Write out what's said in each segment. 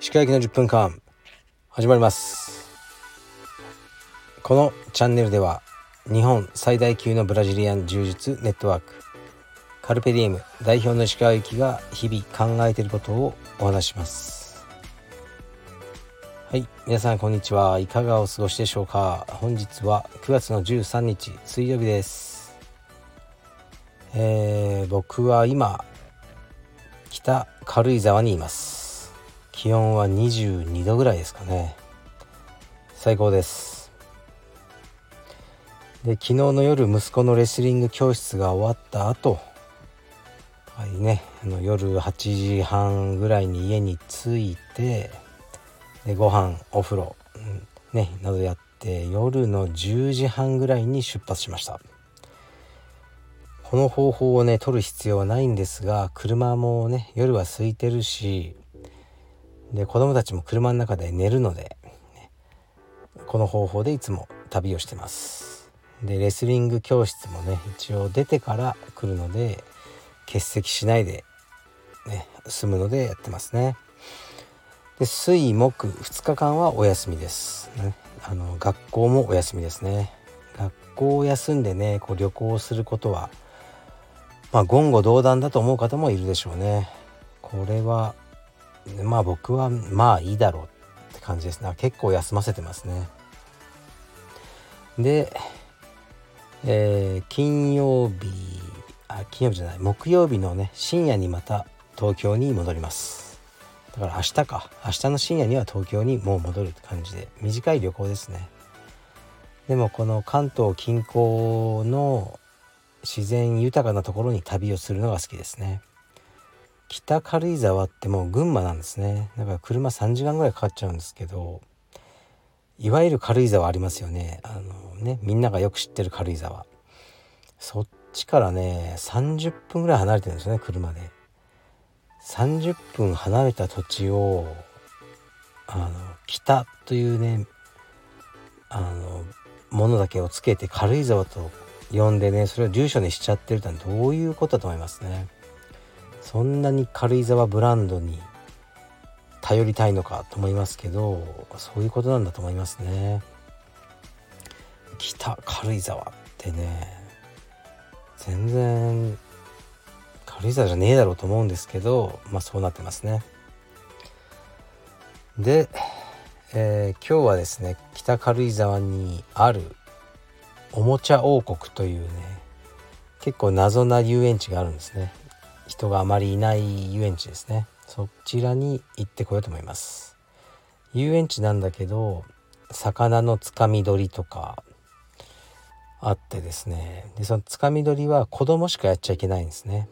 石川駅の10分間始まります。このチャンネルでは日本最大級のブラジリアン柔術ネットワークカルペディエム代表の石川行きが日々考えていることをお話します。はい皆さんこんにちは。いかがお過ごしでしょうか。本日は9月の13日水曜日です。えー、僕は今北軽井沢にいます。気温は22度ぐらいですかね。最高です。で昨日の夜息子のレスリング教室が終わった後はいねあの夜8時半ぐらいに家に着いてでご飯お風呂、うん、ねなどやって夜の10時半ぐらいに出発しました。この方法をね取る必要はないんですが車もね夜は空いてるしで子供たちも車の中で寝るので、ね、この方法でいつも旅をしてます。でレスリング教室もね一応出てから来るので欠席しないでね済むのでやってますね。で水木2日間はお休みです、ね、あの学校もお休みですね。学校を休んでねこう旅行することはまあ言語道断だと思う方もいるでしょうね。これはまあ僕はまあいいだろうって感じです。ね結構休ませてますね。でえー、金曜日あ金曜日じゃない。木曜日のね深夜にまた東京に戻ります。だから明日か。明日の深夜には東京にもう戻るって感じで。短い旅行ですね。でもこの関東近郊の自然豊かなところに旅をするのが好きですね。北軽井沢ってもう群馬なんですね。だから車3時間ぐらいかかっちゃうんですけどいわゆる軽井沢ありますよね。あのねみんながよく知ってる軽井沢。そっちからね30分ぐらい離れてるんですよね車で。30分離れた土地をあの北というねあのものだけをつけて軽井沢と呼んでねそれを住所にしちゃってるってのはどういうことだと思いますね。そんなに軽井沢ブランドに頼りたいのかと思いますけどそういうことなんだと思いますね。北軽井沢ってね全然軽井沢じゃねえだろうと思うんですけどまあそうなってますね。で、えー、今日はですね北軽井沢にあるおもちゃ王国というね結構謎な遊園地があるんですね。人があまりいない遊園地ですね。そちらに行ってこようと思います。遊園地なんだけど魚のつかみ取りとかあってですね。でそのつかみ取りは子供しかやっちゃいけないんですね。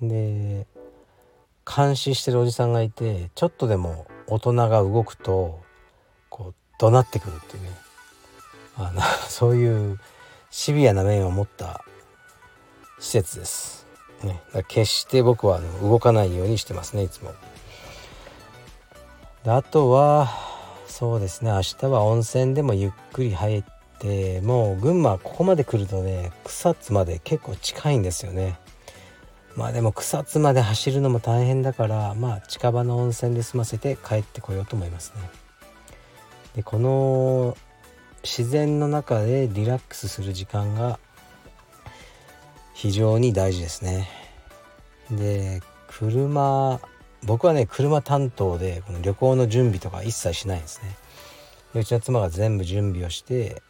で監視してるおじさんがいてちょっとでも大人が動くとこう怒鳴ってくるっていうね。あのそういうシビアな面を持った施設です。ね、決して僕はあの動かないようにしてますねいつも。であとはそうですね。明日は温泉でもゆっくり入ってもう群馬ここまで来るとね草津まで結構近いんですよね。まあでも草津まで走るのも大変だからまあ近場の温泉で済ませて帰ってこようと思いますね。でこの自然の中でリラックスする時間が非常に大事ですね。で車僕はね車担当でこの旅行の準備とか一切しないんですね。でうちの妻が全部準備をして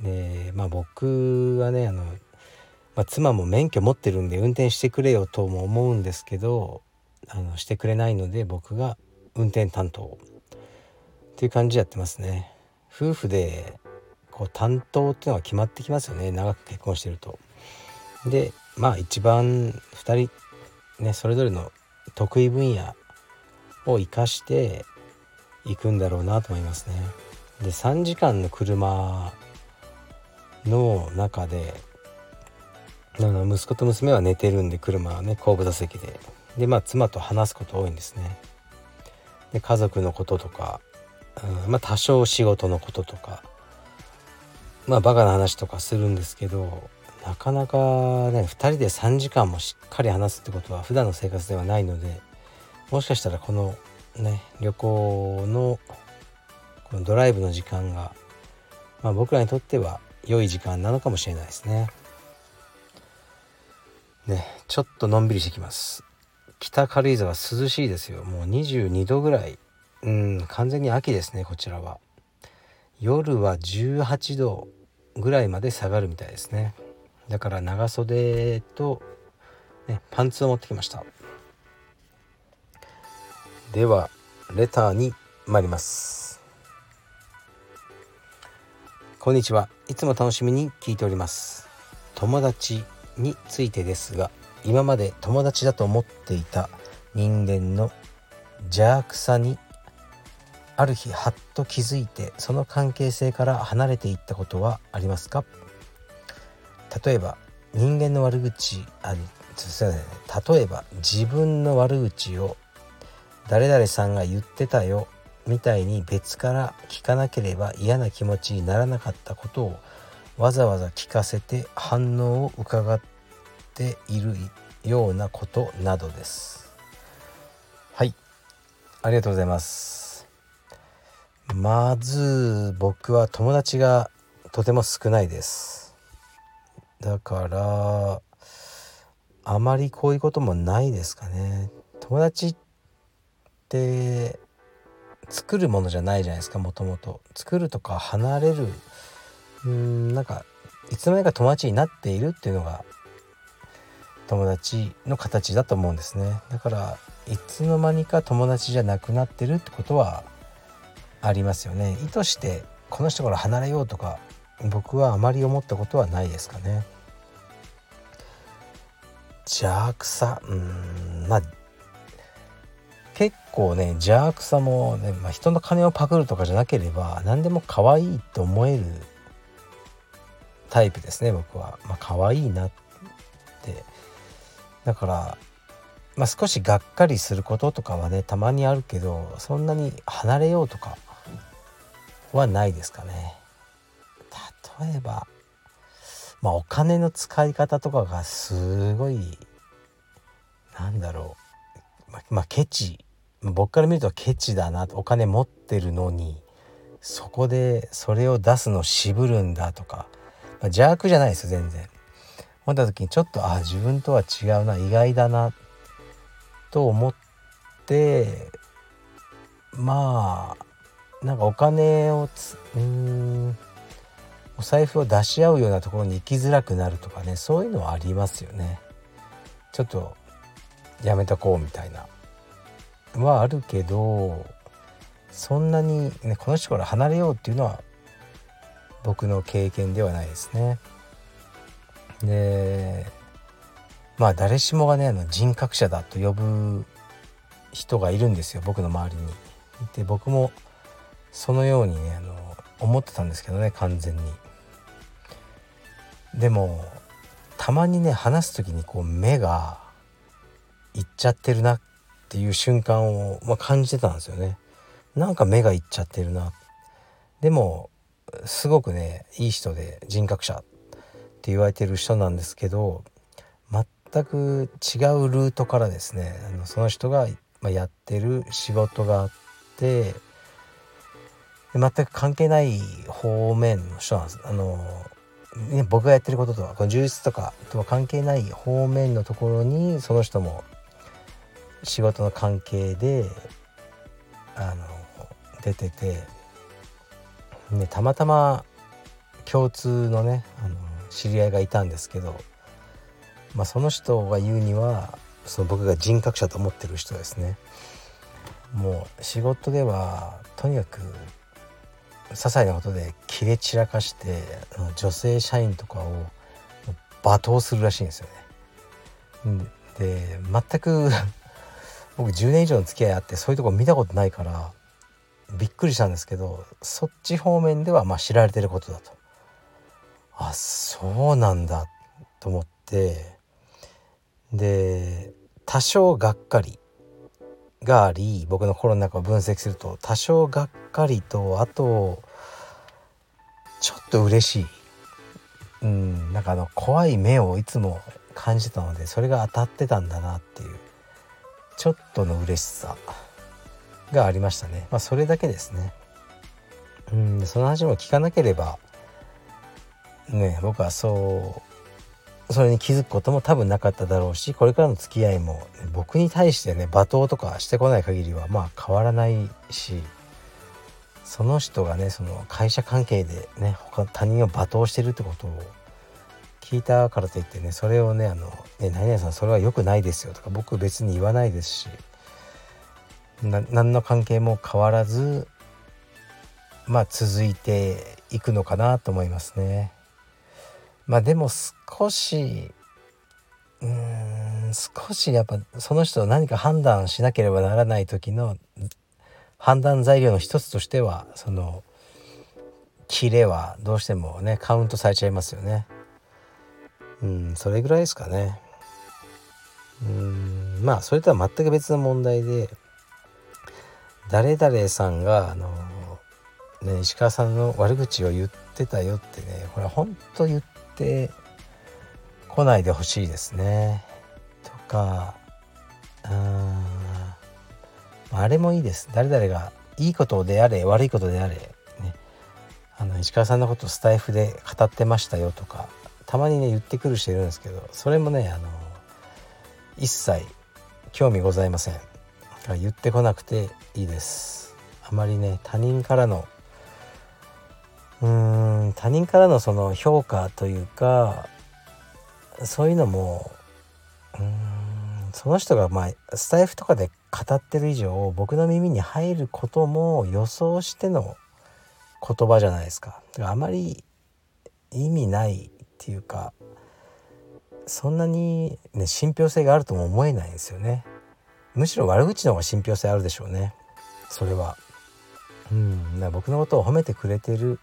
でまあ僕はねあの、まあ、妻も免許持ってるんで運転してくれよとも思うんですけどあのしてくれないので僕が運転担当っていう感じでやってますね。夫婦でこう担当っていうのは決まってきますよね長く結婚してると。でまあ一番2人ねそれぞれの得意分野を生かしていくんだろうなと思いますね。で3時間の車の中で息子と娘は寝てるんで車はね後部座席ででまあ妻と話すこと多いんですね。で家族のこととか、うん、まあ多少仕事のこととかまあバカな話とかするんですけどなかなかね2人で3時間もしっかり話すってことは普段の生活ではないのでもしかしたらこのね旅行のこのドライブの時間が、まあ、僕らにとっては良い時間なのかもしれないですね。ねちょっとのんびりしてきます。北軽井沢涼しいですよもう22度ぐらいうん完全に秋ですねこちらは夜は18度ぐらいまで下がるみたいですね。だから長袖と、ね、パンツを持ってきました。ではレターに参ります。こんにちは。いつも楽しみに聞いております。友達についてですが今まで友達だと思っていた人間の邪悪さにある日はっと気づいてその関係性から離れていったことはありますか？例えば人間の悪口あすいません例えば自分の悪口を誰々さんが言ってたよみたいに別から聞かなければ嫌な気持ちにならなかったことをわざわざ聞かせて反応を伺っているようなことなどです。はい。ありがとうございます。まず僕は友達がとても少ないです。だからあまりこういうこともないですかね。友達って作るものじゃないじゃないですかもともと。作るとか離れるうんなんかいつの間にか友達になっているっていうのが友達の形だと思うんですね。だからいつの間にか友達じゃなくなってるってことはありますよね。意図してこの人から離れようとか僕はあまり思ったことはないですかね。邪悪さ。うんまあ結構ね邪悪さもね、まあ、人の金をパクるとかじゃなければ何でも可愛いと思えるタイプですね僕は。まあ可愛いなって。だから、まあ、少しがっかりすることとかはねたまにあるけどそんなに離れようとかはないですかね。例えばまあお金の使い方とかがすごいなんだろう。ままあケチ。僕から見るとケチだな。お金持ってるのにそこでそれを出すの渋るんだとか、まあ、邪悪じゃないですよ全然。思った時にちょっとあ自分とは違うな。意外だな。と思ってまあなんかお金をつうんお財布を出し合うようなところに行きづらくなるとかねそういうのはありますよね。ちょっとやめとこうみたいなはあるけどそんなに、ね、この人から離れようっていうのは僕の経験ではないですね。でまあ誰しもがねあの人格者だと呼ぶ人がいるんですよ僕の周りに。で僕もそのようにねあの思ってたんですけどね完全に。でもたまにね話す時にこう目がいっちゃってるなっていう瞬間を、まあ、感じてたんですよね。なんか目がいっちゃってるな。でもすごくねいい人で人格者って言われてる人なんですけど全く違うルートからですねあのその人がやってる仕事があって全く関係ない方面の人なんです。あのね、僕がやってることとはこの充実とかとは関係ない方面のところにその人も仕事の関係であの出てて、ね、たまたま共通のねあの知り合いがいたんですけど、まあ、その人が言うにはその僕が人格者と思ってる人ですねもう仕事ではとにかく些細なことで切れ散らかして女性社員とかを罵倒するらしいんですよね。で全く 僕10年以上の付き合いあってそういうとこ見たことないからびっくりしたんですけどそっち方面ではまあ知られてることだと。あそうなんだと思ってで多少がっかりがあり僕の心の中を分析すると多少がっかりとあとちょっと嬉しい。うんなんかあの怖い目をいつも感じたのでそれが当たってたんだなっていうちょっとの嬉しさがありましたね。まあそれだけですね。うんその話も聞かなければね僕はそうそれに気づくことも多分なかっただろうしこれからの付き合いも僕に対してね罵倒とかしてこない限りはまあ変わらないしその人がねその会社関係でね他他人を罵倒してるってことを聞いたからといってねそれをねあのね何々さんそれは良くないですよとか僕別に言わないですし何の関係も変わらずまあ続いていくのかなと思いますね。まあでも少しうーん少しやっぱその人何か判断しなければならない時の判断材料の一つとしてはそのキレはどうしてもねカウントされちゃいますよね。うんそれぐらいですかね。うんまあそれとは全く別の問題で誰々さんがあのね石川さんの悪口を言ってたよってねこれ本当言ってこないでほしいですね。とかうんあれもいいです。誰々がいいことであれ悪いことであれ、ね、あの石川さんのことスタイフで語ってましたよとかたまにね言ってくる人いるんですけどそれもねあの一切興味ございません。言ってこなくていいです。あまりね他人からのうん他人からのその評価というかそういうのもうんその人がまあスタイフとかで語ってる以上僕の耳に入ることも予想しての言葉じゃないですか。かあまり意味ないっていうかそんなにね信憑性があるとも思えないんですよね。むしろ悪口の方が信憑性あるでしょうね。それは。うん、だ僕のことを褒めてくれてる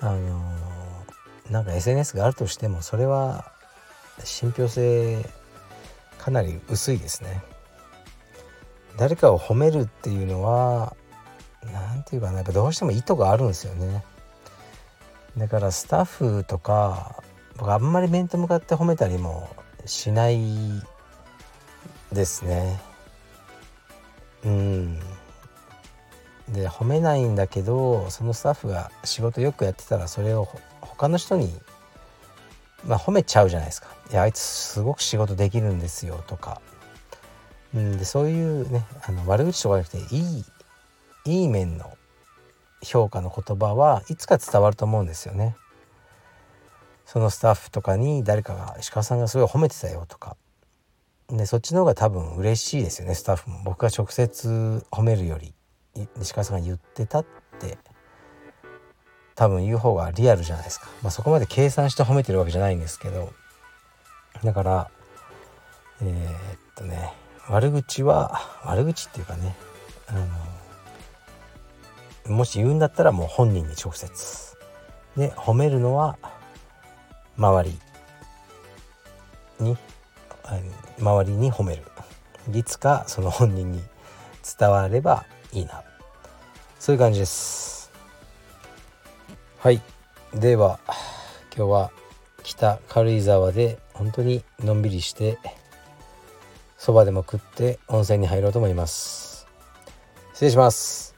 あの、なんか SNS があるとしてもそれは信憑性かなり薄いですね。誰かを褒めるっていうのは何て言うかなやっぱどうしても意図があるんですよね。だからスタッフとか僕あんまり面と向かって褒めたりもしないですね。うん。で褒めないんだけどそのスタッフが仕事よくやってたらそれを他の人にまあ、褒めちゃうじゃないですか「いやあいつすごく仕事できるんですよ」とか、うん、でそういうねあの悪口とかじゃなくていいいい面の評価の言葉はいつか伝わると思うんですよね。そのスタッフとかに誰かが「石川さんがすごい褒めてたよ」とか。でそっちの方が多分嬉しいですよねスタッフも。僕が直接褒めるより。石川さんが言ってたって多分言う方がリアルじゃないですか、まあ、そこまで計算して褒めてるわけじゃないんですけど。だからえー、っとね悪口は悪口っていうかねあのもし言うんだったらもう本人に直接。で褒めるのは周りに周りに褒める。いつかその本人に伝わればいいな。そういう感じです。はい。では今日は北軽井沢で本当にのんびりしてそばでも食って温泉に入ろうと思います。失礼します。